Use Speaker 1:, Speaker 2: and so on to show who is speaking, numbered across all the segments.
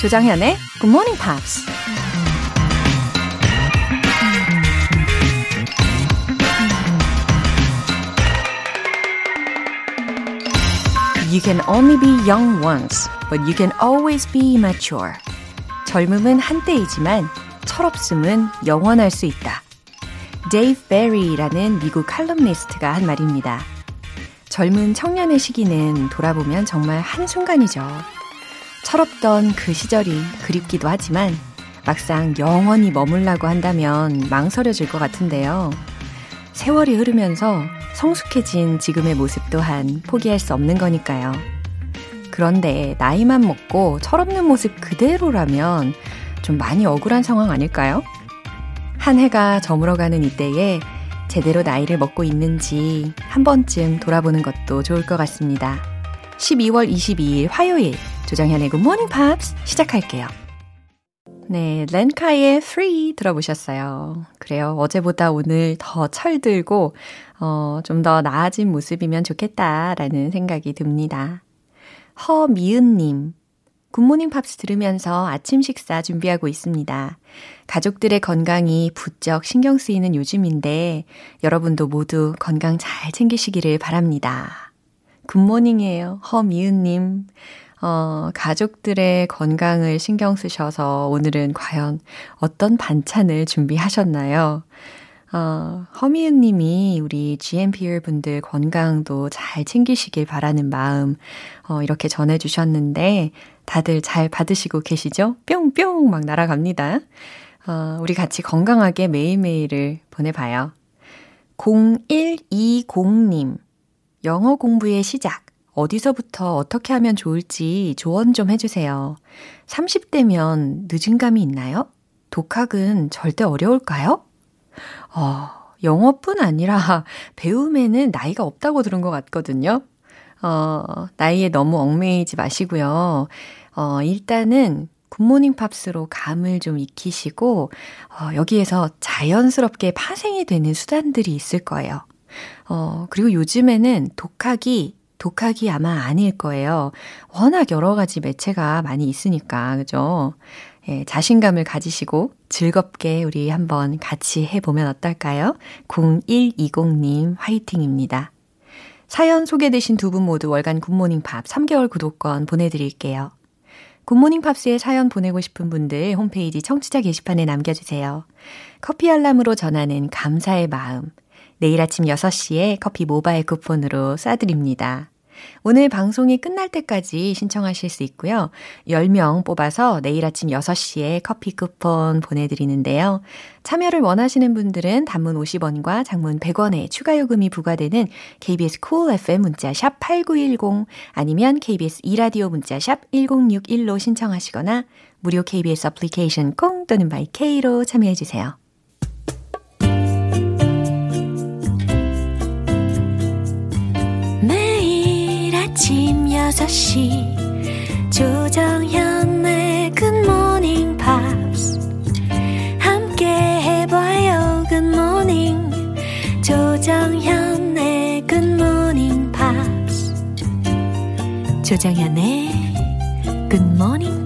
Speaker 1: 조정현의 Good Morning Pops. You can only be young once, but you can always be immature. 젊음은 한때이지만 철없음은 영원할 수 있다. 데이브 베리라는 미국 칼럼니스트가 한 말입니다. 젊은 청년의 시기는 돌아보면 정말 한순간이죠. 철없던 그 시절이 그립기도 하지만 막상 영원히 머물라고 한다면 망설여질 것 같은데요. 세월이 흐르면서 성숙해진 지금의 모습 또한 포기할 수 없는 거니까요. 그런데 나이만 먹고 철없는 모습 그대로라면 좀 많이 억울한 상황 아닐까요? 한 해가 저물어가는 이때에 제대로 나이를 먹고 있는지 한 번쯤 돌아보는 것도 좋을 것 같습니다. 12월 22일 화요일 조정현의 Good Morning Pops 시작할게요. 네, 렌카의 Free 들어보셨어요. 그래요. 어제보다 오늘 더 철들고 어, 좀 더 나아진 모습이면 좋겠다라는 생각이 듭니다. 허미은님, 굿모닝 팝스 들으면서 아침 식사 준비하고 있습니다. 가족들의 건강이 부쩍 신경 쓰이는 요즘인데 여러분도 모두 건강 잘 챙기시기를 바랍니다. 굿모닝이에요. 허미은님. 어, 가족들의 건강을 신경 쓰셔서 오늘은 과연 어떤 반찬을 준비하셨나요? 어, 허미은 님이 우리 GMPR 분들 건강도 잘 챙기시길 바라는 마음, 어, 이렇게 전해주셨는데, 다들 잘 받으시고 계시죠? 뿅뿅 막 날아갑니다. 어, 우리 같이 건강하게 매일매일을 보내봐요. 0120님, 영어 공부의 시작. 어디서부터 어떻게 하면 좋을지 조언 좀 해주세요. 30대면 늦은 감이 있나요? 독학은 절대 어려울까요? 어, 영어뿐 아니라 배움에는 나이가 없다고 들은 것 같거든요. 어, 나이에 너무 얽매이지 마시고요. 어, 일단은 굿모닝 팝스로 감을 좀 익히시고, 어, 여기에서 자연스럽게 파생이 되는 수단들이 있을 거예요. 어, 그리고 요즘에는 독학이 독학이 아마 아닐 거예요. 워낙 여러 가지 매체가 많이 있으니까, 그죠? 예, 자신감을 가지시고 즐겁게 우리 한번 같이 해보면 어떨까요? 0120님 화이팅입니다. 사연 소개되신 두 분 모두 월간 Good Morning Pops 3개월 구독권 보내드릴게요. Good Morning Pops에 사연 보내고 싶은 분들 홈페이지 청취자 게시판에 남겨주세요. 커피 알람으로 전하는 감사의 마음. 내일 아침 6시에 커피 모바일 쿠폰으로 쏴드립니다. 오늘 방송이 끝날 때까지 신청하실 수 있고요. 10명 뽑아서 내일 아침 6시에 커피 쿠폰 보내드리는데요. 참여를 원하시는 분들은 단문 50원과 장문 100원의 추가 요금이 부과되는 KBS cool FM 문자 샵 8910 아니면 KBS 2라디오 문자 샵 1061로 신청하시거나 무료 KBS 애플리케이션 콩 또는 My K로 참여해 주세요. 아침 6시 조정현의 Good Morning Pops 함께 해봐요 Good Morning 조정현의 굿모닝 팝스 조정현의 굿모닝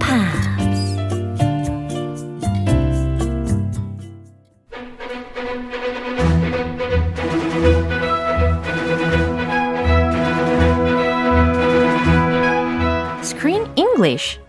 Speaker 1: English.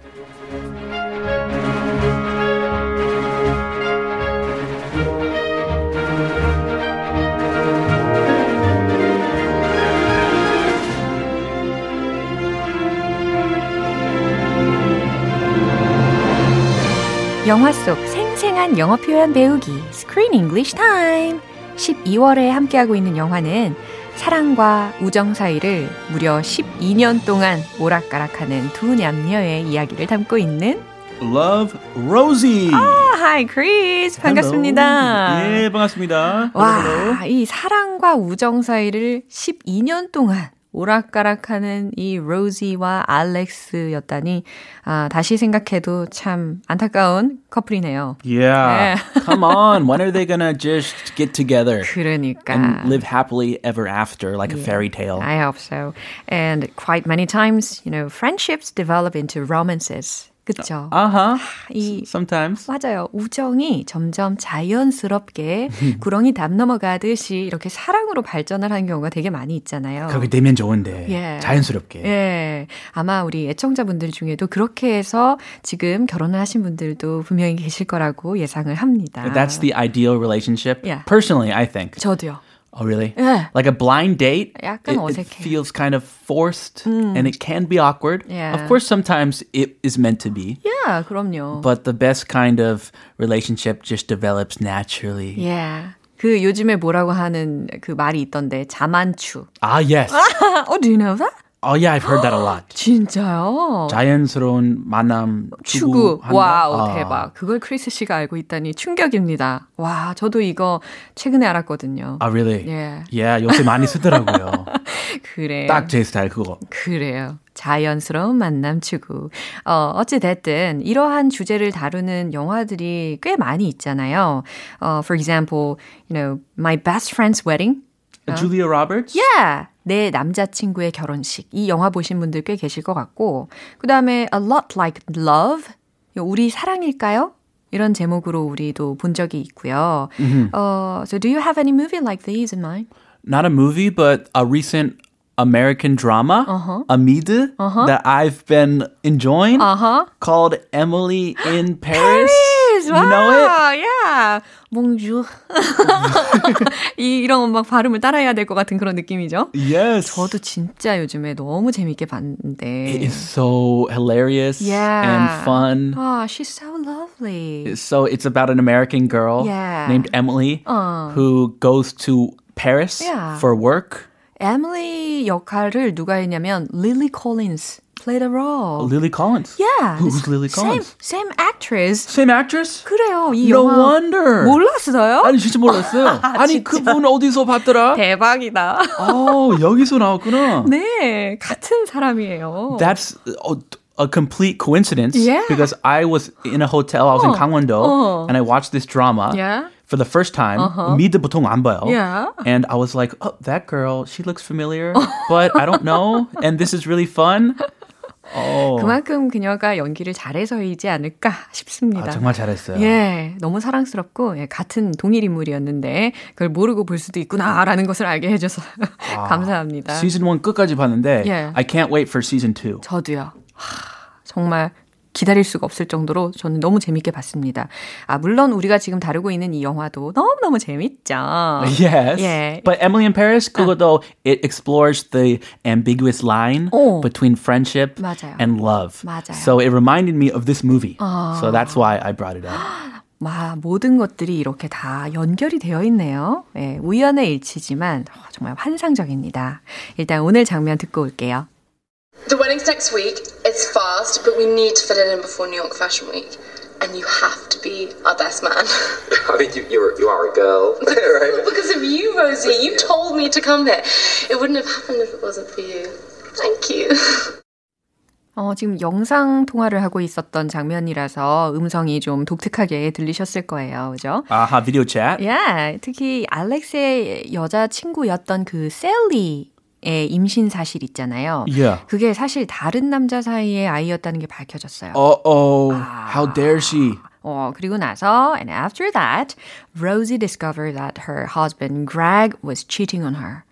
Speaker 1: 영화 속 생생한 영어 표현 배우기 Screen English Time 12월에 함께하고 있는 영화는 사랑과 우정 사이를 무려 12년 동안 오락가락하는 두 남녀의 이야기를 담고 있는
Speaker 2: Love Rosie.
Speaker 1: 아, hi Chris. 반갑습니다.
Speaker 2: Hello. 예, 반갑습니다.
Speaker 1: 와, hello. 이 사랑과 우정 사이를 12년 동안 오락가락하는 이 로지와 알렉스였다니 아, 다시 생각해도 참 안타까운 커플이네요.
Speaker 2: Yeah. Come on. When are they gonna just get together
Speaker 1: 그러니까.
Speaker 2: and live happily ever after like a fairy tale?
Speaker 1: I hope so. And quite many times, you know, friendships develop into romances. 그쵸?
Speaker 2: Uh-huh.
Speaker 1: 이
Speaker 2: Sometimes.
Speaker 1: 맞아요. 우정이 점점 자연스럽게 구렁이 담 넘어가듯이 이렇게 사랑으로 발전을 하는 경우가 되게 많이 있잖아요.
Speaker 2: 그렇게 되면 좋은데
Speaker 1: 예.
Speaker 2: 자연스럽게.
Speaker 1: 예. 아마 우리 애청자분들 중에도 그렇게 해서 지금 결혼을 하신 분들도 분명히 계실 거라고 예상을 합니다.
Speaker 2: That's the ideal relationship.
Speaker 1: Yeah.
Speaker 2: Personally, I think.
Speaker 1: 저도요.
Speaker 2: Oh, really?
Speaker 1: Yeah.
Speaker 2: Like a blind date,
Speaker 1: 약간
Speaker 2: it, it
Speaker 1: 어색해.
Speaker 2: feels kind of forced and it can be awkward.
Speaker 1: Yeah.
Speaker 2: Of course, sometimes it is meant to be.
Speaker 1: Yeah, 그럼요.
Speaker 2: But the best kind of relationship just develops naturally.
Speaker 1: yeah. 그 요즘에 뭐라고 하는 그 말이 있던데 자만추.
Speaker 2: Ah, yes.
Speaker 1: oh, do you know that?
Speaker 2: Oh, yeah, I've heard that a lot.
Speaker 1: 진짜요?
Speaker 2: 자연스러운 만남
Speaker 1: 추구. Wow,
Speaker 2: 아.
Speaker 1: 대박. 그걸 크리스 씨가 알고 있다니 충격입니다. 와, 저도 이거 최근에 알았거든요.
Speaker 2: Ah, really?
Speaker 1: 예.
Speaker 2: Yeah, 요새 많이 쓰더라고요.
Speaker 1: 그래요.
Speaker 2: 딱 제 스타일 그거.
Speaker 1: 그래요. 자연스러운 만남 추구. 어, 어찌됐든, 이러한 주제를 다루는 영화들이 꽤 많이 있잖아요. 어, for example, you know, My Best Friend's Wedding.
Speaker 2: Julia Roberts?
Speaker 1: Yeah! 내 남자친구의 결혼식. 이 영화 보신 분들 꽤 계실 것 같고. 그 다음에 A Lot Like Love. 우리 사랑일까요? 이런 제목으로 우리도 본 적이 있고요. 어, so do you have any movie like these in mind?
Speaker 2: Not a movie, but a recent American drama, Amide, that I've been enjoying,
Speaker 1: Uh-huh.
Speaker 2: called Emily in Paris.
Speaker 1: Paris!
Speaker 2: You know it?
Speaker 1: wow, Yeah. Bonjour. 이, 이런 막 발음을 따라해야 될 것 같은 그런 느낌이죠.
Speaker 2: Yes.
Speaker 1: 저도 진짜 요즘에 너무 재밌게 봤는데.
Speaker 2: It is so hilarious
Speaker 1: Yeah.
Speaker 2: and fun.
Speaker 1: Ah, she's so lovely.
Speaker 2: So it's about an American girl
Speaker 1: Yeah.
Speaker 2: named Emily
Speaker 1: 어.
Speaker 2: who goes to Paris
Speaker 1: Yeah.
Speaker 2: for work.
Speaker 1: 에밀리 역할을 누가 했냐면 Lily Collins played a role.
Speaker 2: Lily Collins.
Speaker 1: Yeah.
Speaker 2: Who's Lily Collins?
Speaker 1: Same, same actress.
Speaker 2: Same actress?
Speaker 1: 그래요. 이
Speaker 2: No
Speaker 1: 영화
Speaker 2: wonder.
Speaker 1: 몰랐어요?
Speaker 2: 아니 진짜 몰랐어요. 아니 그분 어디서 봤더라?
Speaker 1: 대박이다.
Speaker 2: 어 여기서 나왔구나.
Speaker 1: 네, 같은 사람이에요.
Speaker 2: That's a, a complete coincidence.
Speaker 1: Yeah.
Speaker 2: Because I was in a hotel. I was in Gangwon-do,
Speaker 1: 어.
Speaker 2: and I watched this drama.
Speaker 1: Yeah.
Speaker 2: For the first time, 미드 보통 안 봐요.
Speaker 1: Yeah.
Speaker 2: And I was like, oh, that girl, she looks familiar, but I don't know. And this is really fun. Oh.
Speaker 1: 그만큼 그녀가 연기를 잘해서이지 않을까 싶습니다.
Speaker 2: 아, 정말 잘했어요.
Speaker 1: 예, 너무 사랑스럽고 예, 같은 동일 인물이었는데 그걸 모르고 볼 수도 있구나라는 것을 알게 해줘서 감사합니다.
Speaker 2: 시즌 1 끝까지 봤는데
Speaker 1: Yeah.
Speaker 2: I can't wait for season 2.
Speaker 1: 저도요. 하, 정말 기다릴 수가 없을 정도로 저는 너무 재밌게 봤습니다. 아, 물론 우리가 지금 다루고 있는 이 영화도 너무너무 재밌죠.
Speaker 2: Yes.
Speaker 1: 예.
Speaker 2: But Emily in Paris, 그것도 it explores the ambiguous line
Speaker 1: 어.
Speaker 2: between friendship
Speaker 1: 맞아요.
Speaker 2: and love.
Speaker 1: 맞아요.
Speaker 2: So it reminded me of this movie. So that's why I brought it up.
Speaker 1: 와, 모든 것들이 이렇게 다 연결이 되어 있네요. 예, 우연의 일치지만 어, 정말 환상적입니다. 일단 오늘 장면 듣고 올게요.
Speaker 3: The wedding's next week. It's fast, but we need to fit it in before New York Fashion Week. And you have to be our best man.
Speaker 4: I mean, you, you're, you are a girl, right?
Speaker 3: because of you, Rosie. You told me to come here. It wouldn't have happened if it wasn't for you. Thank you.
Speaker 1: 어, 지금 영상 통화를 하고 있었던 장면이라서 음성이 좀 독특하게 들리셨을 거예요. 그죠?
Speaker 2: 아하, video chat.
Speaker 1: 예, 특히 알렉스의 여자친구였던 그 셀리의 임신 사실 있잖아요.
Speaker 2: Yeah.
Speaker 1: 그게 사실 다른 남자 사이의 아이였다는 게 밝혀졌어요.
Speaker 2: Uh-oh. How dare she?
Speaker 1: 어, 그리고 나서, and after that, Rosie discovered that her husband Greg was cheating on her.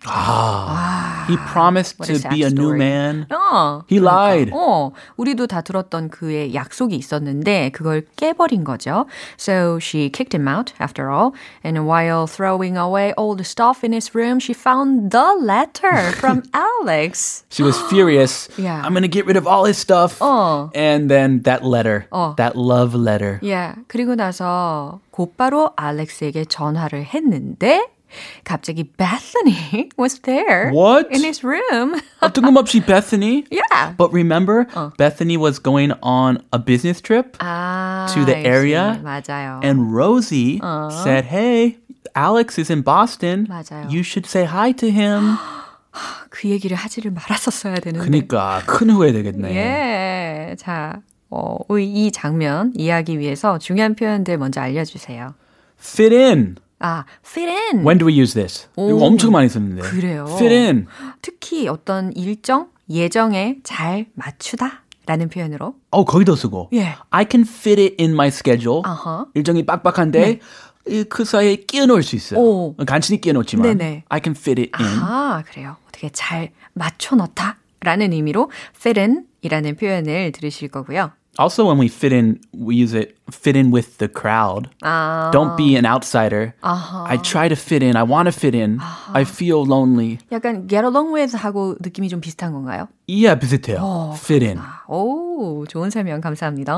Speaker 2: He promised
Speaker 1: What a
Speaker 2: to
Speaker 1: sad
Speaker 2: be a new
Speaker 1: story.
Speaker 2: man.
Speaker 1: 어,
Speaker 2: He lied.
Speaker 1: 어, 우리도 다 들었던 그의 약속이 있었는데 그걸 깨버린 거죠. So she kicked him out after all. And while throwing away all the stuff in his room, she found the letter from Alex.
Speaker 2: She was furious.
Speaker 1: Yeah.
Speaker 2: I'm going to get rid of all his stuff.
Speaker 1: 어.
Speaker 2: And then that letter,
Speaker 1: 어.
Speaker 2: that love letter.
Speaker 1: Yeah. 그리고 나서 곧바로 알렉스에게 전화를 했는데 갑자기 Bethany was there
Speaker 2: What?
Speaker 1: in his room.
Speaker 2: 어, 뜬금없이 Bethany.
Speaker 1: yeah.
Speaker 2: But remember, Bethany was going on a business trip.
Speaker 1: 아,
Speaker 2: to the
Speaker 1: I see.
Speaker 2: area
Speaker 1: 맞아요.
Speaker 2: And Rosie said, Hey, Alex is in Boston.
Speaker 1: 맞아요.
Speaker 2: You should say hi to him.
Speaker 1: 그 얘기를 하지를 말았었어야 되는데.
Speaker 2: 그니까 큰 후회 되겠네.
Speaker 1: 예. 자, 어, 이 장면 이해하기 위해서 중요한 표현들 먼저 알려주세요.
Speaker 2: Fit in.
Speaker 1: 아, fit in.
Speaker 2: When do we use this? 이거 엄청 많이 쓰는데.
Speaker 1: 그래요.
Speaker 2: Fit in.
Speaker 1: 특히 어떤 일정, 예정에 잘 맞추다. 라는 표현으로.
Speaker 2: 어, 거기도 쓰고.
Speaker 1: 예.
Speaker 2: I can fit it in my schedule.
Speaker 1: 아하.
Speaker 2: 일정이 빡빡한데 이, 그 사이에 끼워 넣을 수 있어요.
Speaker 1: 오.
Speaker 2: 간신히 끼워 넣지만
Speaker 1: 네네.
Speaker 2: I can fit it in.
Speaker 1: 아, 그래요. 어떻게 잘 맞춰 넣다. 라는 의미로 fit in 이라는 표현을 들으실 거고요.
Speaker 2: Also, when we fit in, we use it fit in with the crowd.
Speaker 1: 아,
Speaker 2: Don't be an outsider. I try to fit in. I want to fit in. I feel lonely.
Speaker 1: 약간 get along with 하고 느낌이 좀 비슷한 건가요?
Speaker 2: Yeah, 비슷해요. fit in.
Speaker 1: 오, 좋은 설명 감사합니다.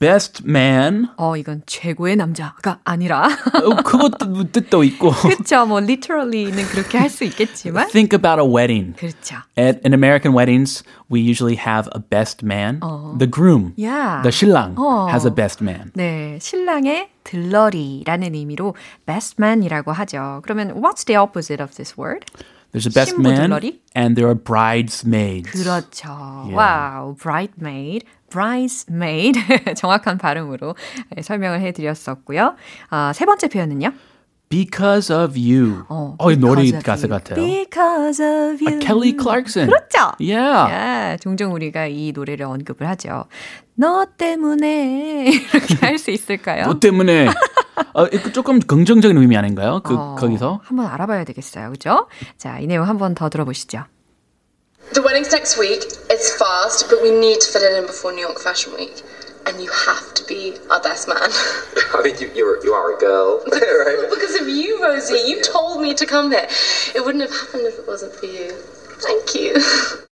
Speaker 2: Best man.
Speaker 1: 어, 이건 최고의 남자가 아니라.
Speaker 2: 어, 그것도 뜻도 있고.
Speaker 1: 그쵸, 뭐, literally는 그렇게 할 수 있겠지만.
Speaker 2: Think about a wedding.
Speaker 1: 그렇죠.
Speaker 2: At in American weddings, we usually have a best man. The groom,
Speaker 1: Yeah.
Speaker 2: the 신랑,
Speaker 1: 어.
Speaker 2: has a best man.
Speaker 1: 네, 신랑의 들러리라는 의미로 best man이라고 하죠. 그러면 what's the opposite of this word?
Speaker 2: There's a best
Speaker 1: 신부
Speaker 2: man,
Speaker 1: 들러리?
Speaker 2: and there are bridesmaids.
Speaker 1: 그렇죠. 와우, bridesmaid, bridesmaid 정확한 발음으로 설명을 해드렸었고요. 아, 세 번째 표현은요?
Speaker 2: Because of you.
Speaker 1: 어,
Speaker 2: 어, 이 노래 가사. 같아요.
Speaker 1: Because of you.
Speaker 2: Kelly Clarkson.
Speaker 1: 그렇죠.
Speaker 2: Yeah.
Speaker 1: 예, 종종 우리가 이 노래를 언급을 하죠. 너 때문에 이렇게 할 수 있을까요?
Speaker 2: 너 때문에 어, 조금 긍정적인 의미 아닌가요? 그
Speaker 1: 어,
Speaker 2: 거기서
Speaker 1: 한번 알아봐야 되겠어요. 그죠? 자, 이 내용 한번 더 들어보시죠.
Speaker 3: The wedding's next week. It's fast, but we need to fit it in before New York Fashion Week. And you have to be our best man.
Speaker 4: I mean, you, you're, you are a girl, right?
Speaker 3: because of you, Rosie. You told me to come here. It wouldn't have happened if it wasn't for you. Thank you.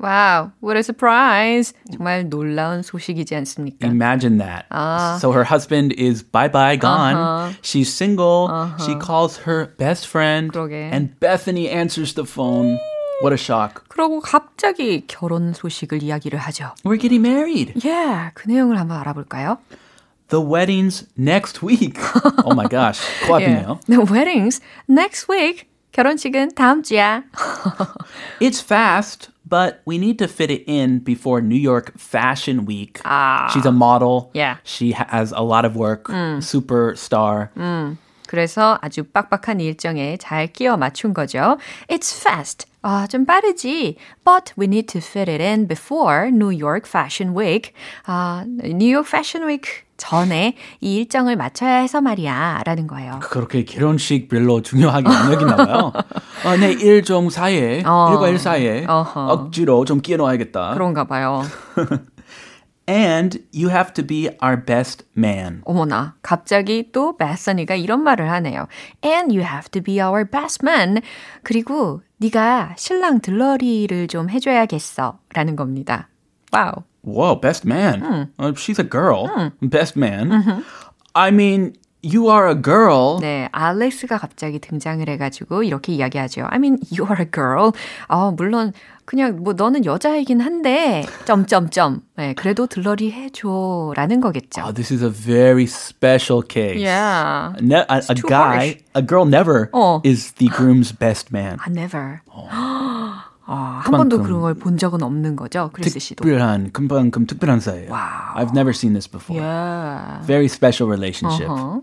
Speaker 1: 와우, what a surprise. 정말 놀라운 소식이지 않습니까?
Speaker 2: Imagine that.
Speaker 1: 아.
Speaker 2: So her husband is bye bye gone.
Speaker 1: Uh-huh.
Speaker 2: She's single. She calls her best friend,
Speaker 1: 그러게.
Speaker 2: and Bethany answers the phone. What a shock!
Speaker 1: 그러고 갑자기 결혼 소식을 이야기를 하죠.
Speaker 2: We're getting married.
Speaker 1: 예, 그 내용을 한번 알아볼까요?
Speaker 2: The wedding's next week. oh my gosh, 코앞이네요.
Speaker 1: The wedding's next week. 결혼식은 다음 주야.
Speaker 2: It's fast, but we need to fit it in before New York Fashion Week. She's a model.
Speaker 1: Yeah.
Speaker 2: She has a lot of work. Superstar.
Speaker 1: 그래서 아주 빡빡한 일정에 잘 끼워 맞춘 거죠. It's fast. 아, 좀 빠르지. But we need to fit it in before New York Fashion Week. 아, New York Fashion Week 전에 이 일정을 맞춰야 해서 말이야. 라는 거예요.
Speaker 2: 그렇게 결혼식 별로 중요하게 안 여기나 봐요. 어, 내 일정 사이에,
Speaker 1: 어.
Speaker 2: 일과 일 사이에
Speaker 1: 어허.
Speaker 2: 억지로 좀 끼워 넣어야겠다.
Speaker 1: 그런가 봐요.
Speaker 2: And you have to be our best man.
Speaker 1: 어머나, 갑자기 또 베서니가 이런 말을 하네요. And you have to be our best man. 그리고 네가 신랑 들러리를 좀 해줘야겠어. 라는 겁니다. 와우.
Speaker 2: Whoa, best man. Uh, she's a girl. Best man. I mean, you are a girl.
Speaker 1: 네, 알렉스가 갑자기 등장을 해가지고 이렇게 이야기하죠. I mean, you are a girl. 어, 물론 그냥 뭐 너는 여자이긴 한데 점점점. 네, 그래도 들러리 해줘라는 거겠죠.
Speaker 2: Oh, this is a very special case.
Speaker 1: Yeah.
Speaker 2: Ne- a, a guy,
Speaker 1: harsh.
Speaker 2: a girl never
Speaker 1: 어.
Speaker 2: is the groom's best man.
Speaker 1: I never. 아, 한 번도
Speaker 2: 그만큼
Speaker 1: 그런 걸 본 적은 없는 거죠, 크리스 씨도.
Speaker 2: 특별한, 금방금 특별한 사이예요.
Speaker 1: Wow.
Speaker 2: I've never seen this before.
Speaker 1: Yeah.
Speaker 2: Very special relationship.
Speaker 1: 어허.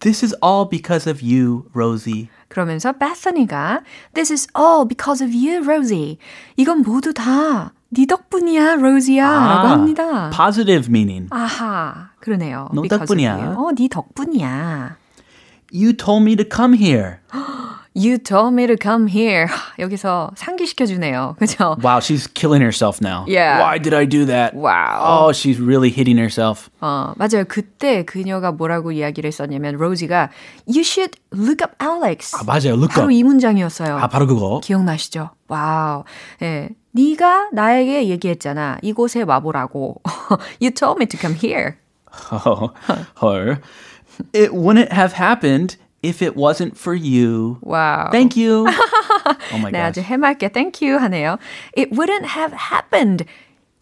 Speaker 2: This is all because of you, Rosie.
Speaker 1: 그러면서 베서니가 This is all because of you, Rosie. 이건 모두 다 네 덕분이야, 로지야. 라고 합니다.
Speaker 2: positive meaning.
Speaker 1: 아하, 그러네요.
Speaker 2: 너 덕분이야.
Speaker 1: 어, 네 덕분이야.
Speaker 2: You told me to come here.
Speaker 1: You told me to come here. 여기서 상기시켜주네요. 그죠?
Speaker 2: Wow, she's killing herself now.
Speaker 1: Yeah.
Speaker 2: Why did I do that?
Speaker 1: Wow.
Speaker 2: Oh, she's really hitting herself.
Speaker 1: 어, 맞아요. 그때 그녀가 뭐라고 이야기를 했었냐면, 로지가 You should look up Alex.
Speaker 2: 아, 맞아요. Look
Speaker 1: 바로
Speaker 2: up.
Speaker 1: 이 문장이었어요.
Speaker 2: 아, 바로 그거.
Speaker 1: 기억나시죠? 와우. 예. 네가 나에게 얘기했잖아. 이곳에 와보라고. you told me to come here.
Speaker 2: Oh, her. It wouldn't have happened if it wasn't for you.
Speaker 1: 와우.
Speaker 2: Thank you. oh my
Speaker 1: 네, 아주
Speaker 2: gosh.
Speaker 1: 해맑게 thank you 하네요. It wouldn't have happened.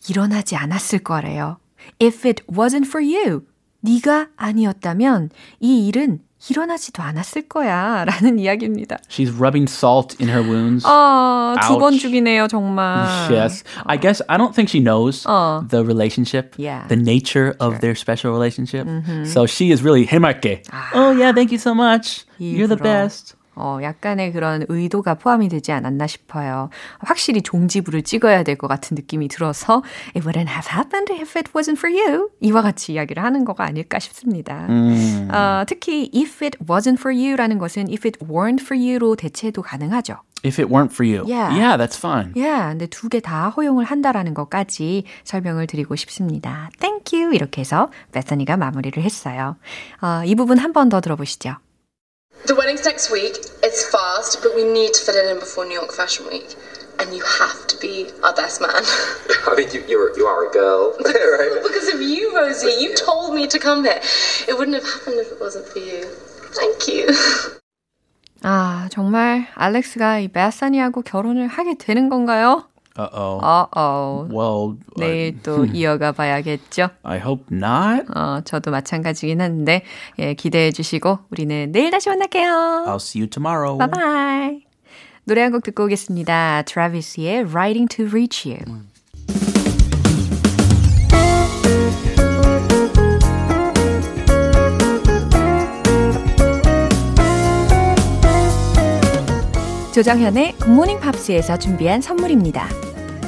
Speaker 1: 일어나지 않았을 거래요. If it wasn't for you. 네가 아니었다면 이 일은 일어나지도 않았을 거야. 라는 이야기입니다.
Speaker 2: She's rubbing salt in her wounds.
Speaker 1: 아, 두 번
Speaker 2: Ouch.
Speaker 1: 죽이네요, 정말.
Speaker 2: Yes. I guess I don't think she knows
Speaker 1: 어.
Speaker 2: the relationship,
Speaker 1: Yeah.
Speaker 2: the nature of their special relationship. So she is really 해맑게. Oh yeah, thank you so much. You're the
Speaker 1: 일부러.
Speaker 2: best.
Speaker 1: 어, 약간의 그런 의도가 포함이 되지 않았나 싶어요. 확실히 종지부를 찍어야 될 것 같은 느낌이 들어서 It wouldn't have happened if it wasn't for you. 이와 같이 이야기를 하는 거가 아닐까 싶습니다. 어, 특히 if it wasn't for you라는 것은 if it weren't for you로 대체도 가능하죠.
Speaker 2: If it weren't for you.
Speaker 1: Yeah.
Speaker 2: Yeah, that's fine.
Speaker 1: Yeah, 근데 두 개 다 허용을 한다라는 것까지 설명을 드리고 싶습니다. Thank you 이렇게 해서 베서니가 마무리를 했어요. 어, 이 부분 한 번 더 들어보시죠.
Speaker 3: The wedding's next week. It's fast, but we need to fit it in before New York Fashion Week. And you have to be our best man.
Speaker 4: I mean, you, you're, you are a girl, right?
Speaker 3: because of you, Rosie. You told me to come here. It wouldn't have happened if it wasn't for you. Thank you.
Speaker 1: 아, 정말 알렉스가 이 베서니하고 결혼을 하게 되는 건가요?
Speaker 2: Uh-oh.
Speaker 1: 어어.
Speaker 2: well,
Speaker 1: 내일 또 이어가 봐야겠죠.
Speaker 2: I hope not.
Speaker 1: 어, 저도 마찬가지긴 한데, 예, 기대해 주시고, 우리는 내일 다시 만날게요.
Speaker 2: I'll see you tomorrow.
Speaker 1: 바이바이. 노래 한 곡 듣고 오겠습니다. 트라비스의 Writing to Reach You. 조정현의 굿모닝 팝스에서 준비한 선물입니다.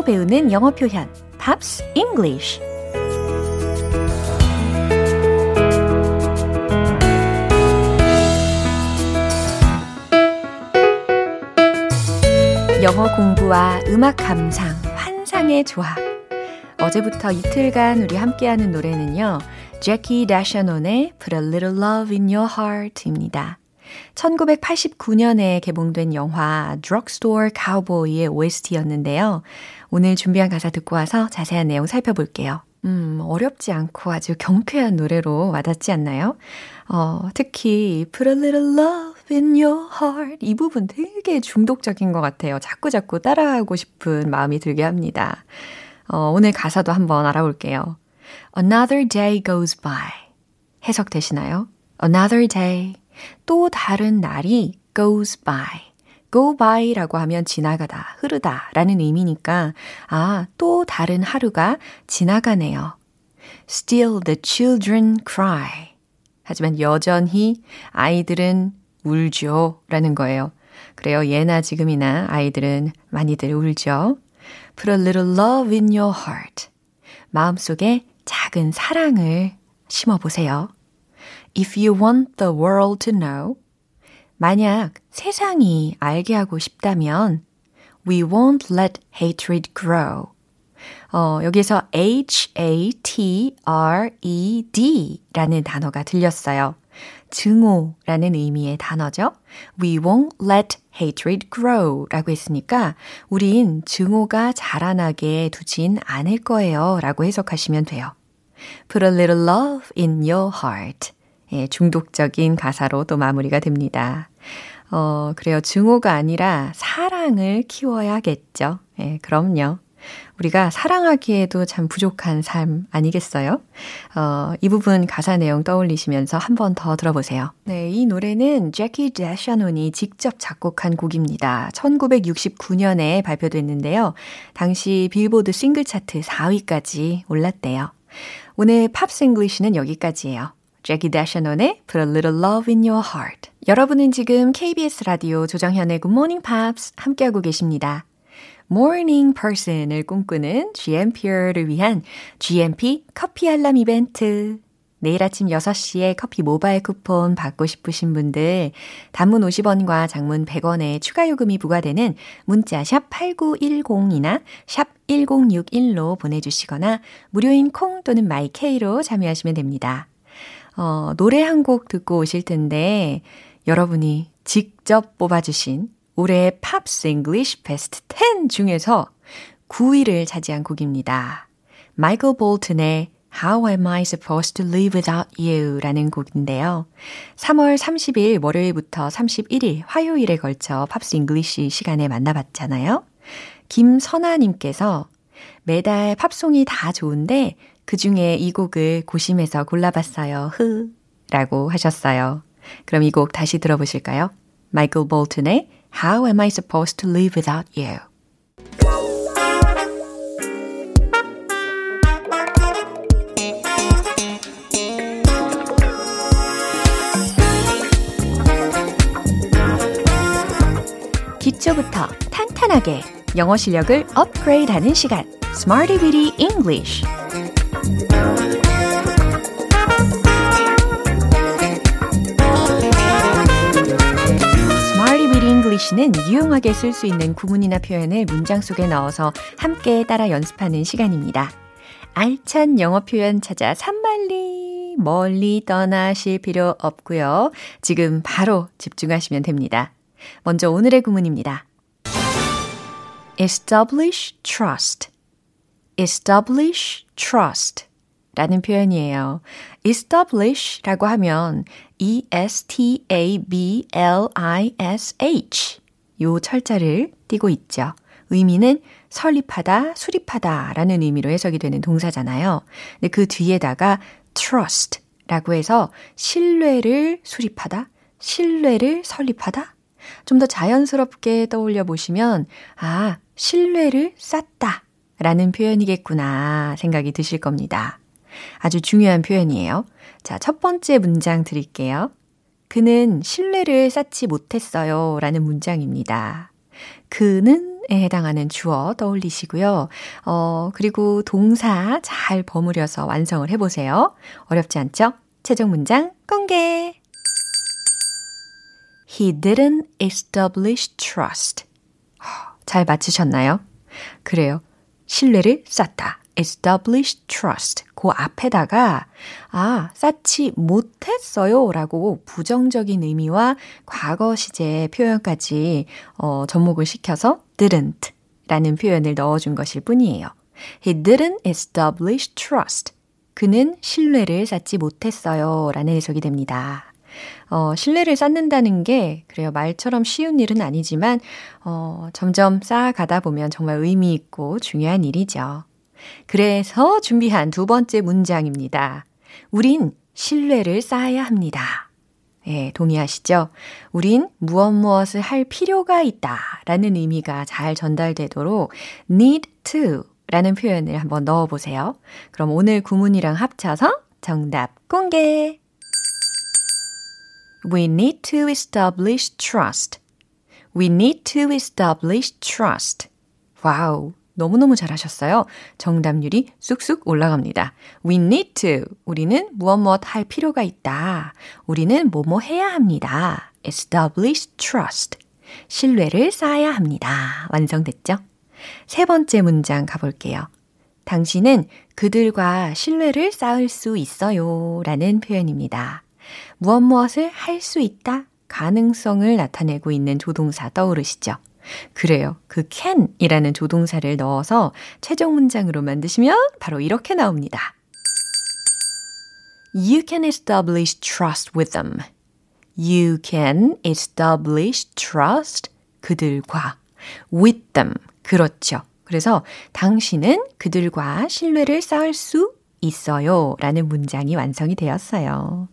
Speaker 1: 팝으로 배우는 영어 표현 Pops English 영어 공부와 음악 감상, 환상의 조합. 어제부터 이틀간 우리 함께하는 노래는요. 재키 드샤논의 Put a Little Love in Your Heart입니다. 1989년에 개봉된 영화 Drugstore Cowboy의 OST였는데요. 오늘 준비한 가사 듣고 와서 자세한 내용 살펴볼게요. 음, 어렵지 않고 아주 경쾌한 노래로 와닿지 않나요? 어, 특히 Put a little love in your heart 이 부분 되게 중독적인 것 같아요. 자꾸자꾸 따라하고 싶은 마음이 들게 합니다. 어, 오늘 가사도 한번 알아볼게요. Another day goes by. 해석되시나요? Another day. 또 다른 날이 goes by. Go by라고 하면 지나가다, 흐르다 라는 의미니까, 아, 또 다른 하루가 지나가네요. Still the children cry. 하지만 여전히 아이들은 울죠. 라는 거예요. 그래요. 예나 지금이나 아이들은 많이들 울죠. Put a little love in your heart. 마음속에 작은 사랑을 심어보세요. If you want the world to know, 만약 세상이 알게 하고 싶다면, we won't let hatred grow. 어, 여기서 H-A-T-R-E-D 라는 단어가 들렸어요. 증오라는 의미의 단어죠. We won't let hatred grow 라고 했으니까 우린 증오가 자라나게 두진 않을 거예요 라고 해석하시면 돼요. Put a little love in your heart. 예, 중독적인 가사로 또 마무리가 됩니다. 어, 그래요. 증오가 아니라 사랑을 키워야겠죠. 예, 그럼요. 우리가 사랑하기에도 참 부족한 삶 아니겠어요? 어, 이 부분 가사 내용 떠올리시면서 한 번 더 들어보세요. 네, 이 노래는 제키 데샤논이 직접 작곡한 곡입니다. 1969년에 발표됐는데요. 당시 빌보드 싱글 차트 4위까지 올랐대요. 오늘 Pops English는 여기까지예요. 재키 드샤논의 Put a Little Love in Your Heart. 여러분은 지금 KBS 라디오 조정현의 Good Morning Pops 함께하고 계십니다. Morning Person을 꿈꾸는 GMP를 위한 GMP 커피 알람 이벤트. 내일 아침 6시에 커피 모바일 쿠폰 받고 싶으신 분들 단문 50원과 장문 100원의 추가 요금이 부과되는 문자 샵 8910이나 샵 1061로 보내주시거나 무료인 콩 또는 마이케이로 참여하시면 됩니다. 어, 노래 한 곡 듣고 오실 텐데 여러분이 직접 뽑아주신 올해의 Pops English 베스트 10 중에서 9위를 차지한 곡입니다. 마이클 볼튼의 How am I supposed to live without you? 라는 곡인데요. 3월 30일 월요일부터 31일 화요일에 걸쳐 Pops English 시간에 만나봤잖아요. 김선아님께서 매달 팝송이 다 좋은데 그 중에 이 곡을 고심해서 골라봤어요. 흐. 라고 하셨어요. 그럼 이 곡 다시 들어보실까요? 마이클 볼튼의 How am I supposed to live without you? 기초부터 탄탄하게 영어 실력을 업그레이드하는 시간 Smarty Weedy English English는 유용하게 쓸 수 있는 구문이나 표현을 문장 속에 넣어서 함께 따라 연습하는 시간입니다. 알찬 영어 표현 찾아 산만리 멀리 떠나실 필요 없고요. 지금 바로 집중하시면 됩니다. 먼저 오늘의 구문입니다. establish trust. establish trust 라는 표현이에요. establish 라고 하면 e-s-t-a-b-l-i-s-h 요 철자를 띄고 있죠. 의미는 설립하다, 수립하다 라는 의미로 해석이 되는 동사잖아요. 근데 그 뒤에다가 trust 라고 해서 신뢰를 수립하다, 신뢰를 설립하다 좀 더 자연스럽게 떠올려 보시면, 아, 신뢰를 쌓다 라는 표현이겠구나 생각이 드실 겁니다. 아주 중요한 표현이에요. 자, 첫 번째 문장 드릴게요. 그는 신뢰를 쌓지 못했어요 라는 문장입니다. 그는 에 해당하는 주어 떠올리시고요. 어, 그리고 동사 잘 버무려서 완성을 해보세요. 어렵지 않죠? 최종 문장 공개! He didn't establish trust. 잘 맞추셨나요? 그래요. 신뢰를 쌓다. establish trust. 그 앞에다가, 아, 쌓지 못했어요. 라고 부정적인 의미와 과거 시제 표현까지, 어, 접목을 시켜서 didn't 라는 표현을 넣어준 것일 뿐이에요. He didn't establish trust. 그는 신뢰를 쌓지 못했어요. 라는 해석이 됩니다. 어, 신뢰를 쌓는다는 게, 그래요. 말처럼 쉬운 일은 아니지만, 어, 점점 쌓아가다 보면 정말 의미 있고 중요한 일이죠. 그래서 준비한 두 번째 문장입니다. 우린 신뢰를 쌓아야 합니다. 예, 동의하시죠? 우린 무엇 무엇을 할 필요가 있다 라는 의미가 잘 전달되도록 need to 라는 표현을 한번 넣어 보세요. 그럼 오늘 구문이랑 합쳐서 정답 공개! We need to establish trust. We need to establish trust. Wow. 너무너무 잘하셨어요. 정답률이 쑥쑥 올라갑니다. We need to. 우리는 무엇 무엇 할 필요가 있다. 우리는 뭐뭐 해야 합니다. establish trust. 신뢰를 쌓아야 합니다. 완성됐죠? 세 번째 문장 가볼게요. 당신은 그들과 신뢰를 쌓을 수 있어요. 라는 표현입니다. 무엇 무엇을 할 수 있다, 가능성을 나타내고 있는 조동사 떠오르시죠? 그래요. 그 can이라는 조동사를 넣어서 최종 문장으로 만드시면 바로 이렇게 나옵니다. You can establish trust with them. You can establish trust 그들과 with them. 그렇죠. 그래서 당신은 그들과 신뢰를 쌓을 수 있어요. 라는 문장이 완성이 되었어요.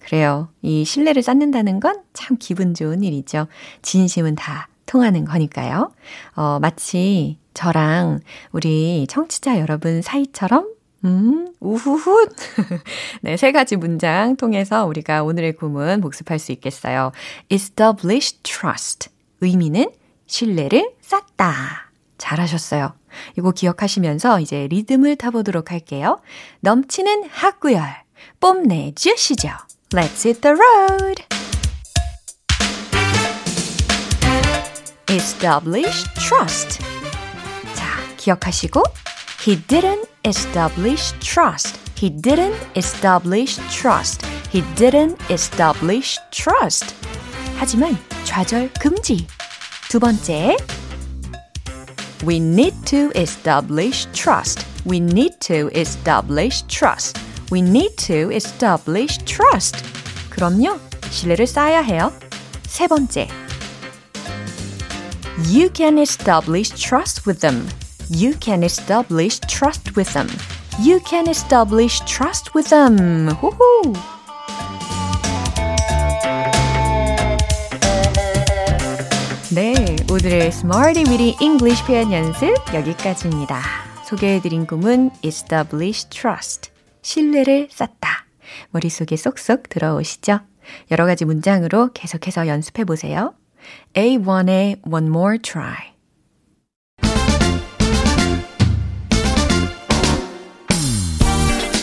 Speaker 1: 그래요. 이 신뢰를 쌓는다는 건 참 기분 좋은 일이죠. 진심은 다 통하는 거니까요. 어, 마치 저랑 우리 청취자 여러분 사이처럼 음, 우후훗. 네, 세 가지 문장 통해서 우리가 오늘의 구문 복습할 수 있겠어요. establish trust. 의미는 신뢰를 쌓다. 잘하셨어요. 이거 기억하시면서 이제 리듬을 타보도록 할게요. 넘치는 학구열 뽐내 주시죠. Let's hit the road. establish trust. 자, 기억하시고 He didn't establish trust. He didn't establish trust. He didn't establish trust. 하지만 좌절 금지. 두 번째. We need to establish trust. We need to establish trust. We need to establish trust. 그럼요. 신뢰를 쌓아야 해요. 세 번째. You can establish trust with them. You can establish trust with them. You can establish trust with them. 후후. 네, 오늘의 Smarty Weedy English 표현 연습 여기까지입니다. 소개해드린 꿈은 establish trust. 신뢰를 쌓다. 머릿속에 쏙쏙 들어오시죠? 여러 가지 문장으로 계속해서 연습해 보세요. A1의 One More Try.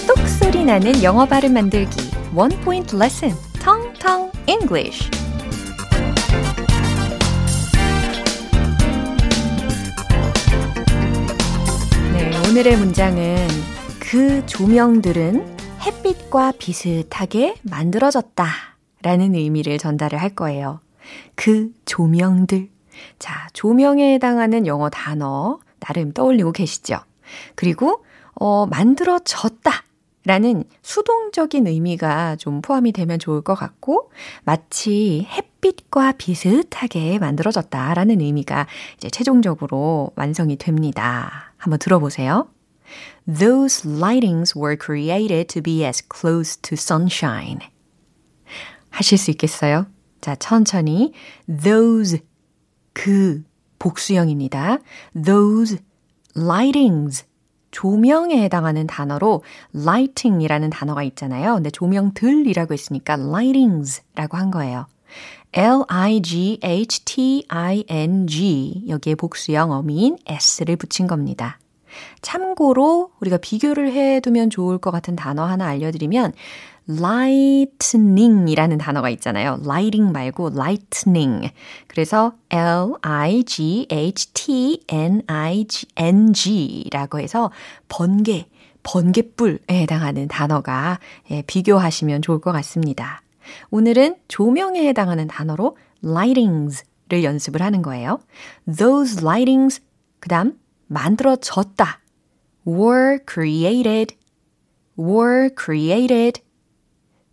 Speaker 1: 똑 소리 나는 영어 발음 만들기. One Point Lesson. 텅텅 English. 네, 오늘의 문장은 그 조명들은 햇빛과 비슷하게 만들어졌다 라는 의미를 전달을 할 거예요. 그 조명들. 자, 조명에 해당하는 영어 단어 나름 떠올리고 계시죠? 그리고, 어, 만들어졌다. 라는 수동적인 의미가 좀 포함이 되면 좋을 것 같고, 마치 햇빛과 비슷하게 만들어졌다. 라는 의미가 이제 최종적으로 완성이 됩니다. 한번 들어보세요. Those lightings were created to be as close to sunshine. 하실 수 있겠어요? 자, 천천히. Those, 그, 복수형입니다. Those lightings. 조명에 해당하는 단어로 lighting이라는 단어가 있잖아요. 근데 조명들이라고 했으니까 lightings라고 한 거예요. L-I-G-H-T-I-N-G. 여기에 복수형 어미인 s를 붙인 겁니다. 참고로 우리가 비교를 해두면 좋을 것 같은 단어 하나 알려드리면 lightning이라는 단어가 있잖아요. lighting 말고 lightning. 그래서 L-I-G-H-T-N-I-N-G라고 해서 번개, 번개불에 해당하는 단어가 예, 비교하시면 좋을 것 같습니다. 오늘은 조명에 해당하는 단어로 lightings를 연습을 하는 거예요. Those lightings, 그 다음 만들어졌다. were created, were created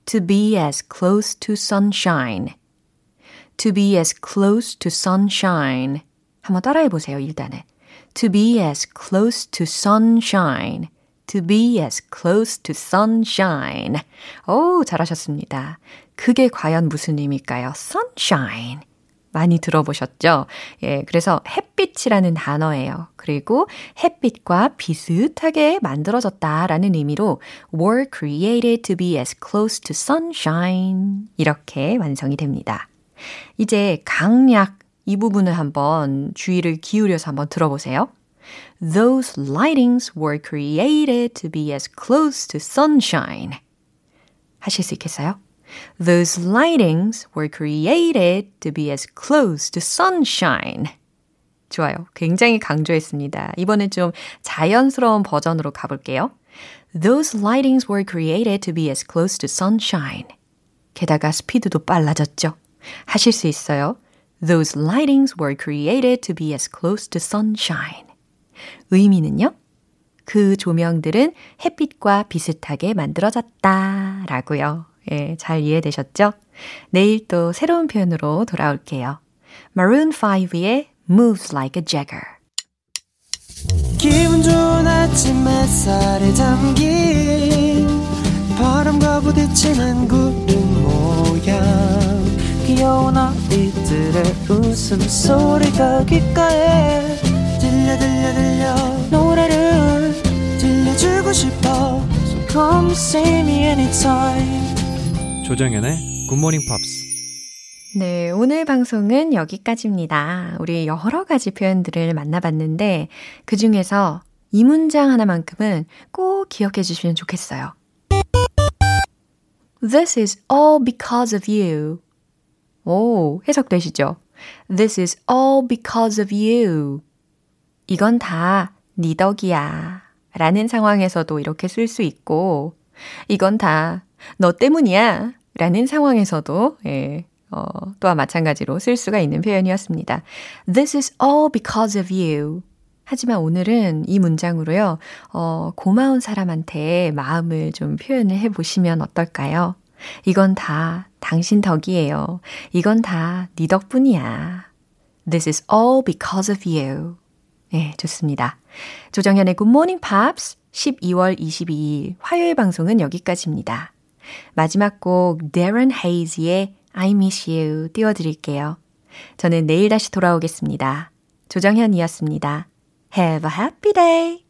Speaker 1: to be as close to sunshine. to be as close to sunshine. 한번 따라해 보세요, 일단은. to be as close to sunshine. to be as close to sunshine. 오, 잘하셨습니다. 그게 과연 무슨 의미일까요? sunshine. 많이 들어보셨죠? 예, 그래서 햇빛이라는 단어예요. 그리고 햇빛과 비슷하게 만들어졌다라는 의미로 were created to be as close to sunshine. 이렇게 완성이 됩니다. 이제 강약 이 부분을 한번 주의를 기울여서 한번 들어보세요. Those lightings were created to be as close to sunshine. 하실 수 있겠어요? Those lightings were created to be as close to sunshine. 좋아요. 굉장히 강조했습니다. 이번엔 좀 자연스러운 버전으로 가볼게요. Those lightings were created to be as close to sunshine. 게다가 스피드도 빨라졌죠. 하실 수 있어요. Those lightings were created to be as close to sunshine. 의미는요? 그 조명들은 햇빛과 비슷하게 만들어졌다. 라고요. 예, 잘 이해되셨죠? 내일 또 새로운 표현으로 돌아올게요. Maroon 5의 Moves Like a Jagger.
Speaker 5: 기분 좋은 아침 햇살에 담긴 바람과 부딪히는 구름 모양 귀여운 아이들의 웃음소리가 귓가에 들려 들려 들려 노래를 들려주고 싶어 So come see me anytime
Speaker 6: 조정연의 굿모닝 팝스
Speaker 1: 네, 오늘 방송은 여기까지입니다. 우리 여러 가지 표현들을 만나봤는데 그 중에서 이 문장 하나만큼은 꼭 기억해 주시면 좋겠어요. This is all because of you. 오, 해석되시죠? This is all because of you. 이건 다 네 덕이야. 라는 상황에서도 이렇게 쓸 수 있고, 이건 다 너 때문이야. 라는 상황에서도, 예, 어, 또한 마찬가지로 쓸 수가 있는 표현이었습니다. This is all because of you. 하지만 오늘은 이 문장으로요, 어, 고마운 사람한테 마음을 좀 표현을 해 보시면 어떨까요? 이건 다 당신 덕이에요. 이건 다 네 덕분이야. This is all because of you. 네, 좋습니다. 조정현의 Good Morning Pops 12월 22일 화요일 방송은 여기까지입니다. 마지막 곡 Darren Hayes의 I Miss You 띄워드릴게요. 저는 내일 다시 돌아오겠습니다. 조정현이었습니다. Have a happy day!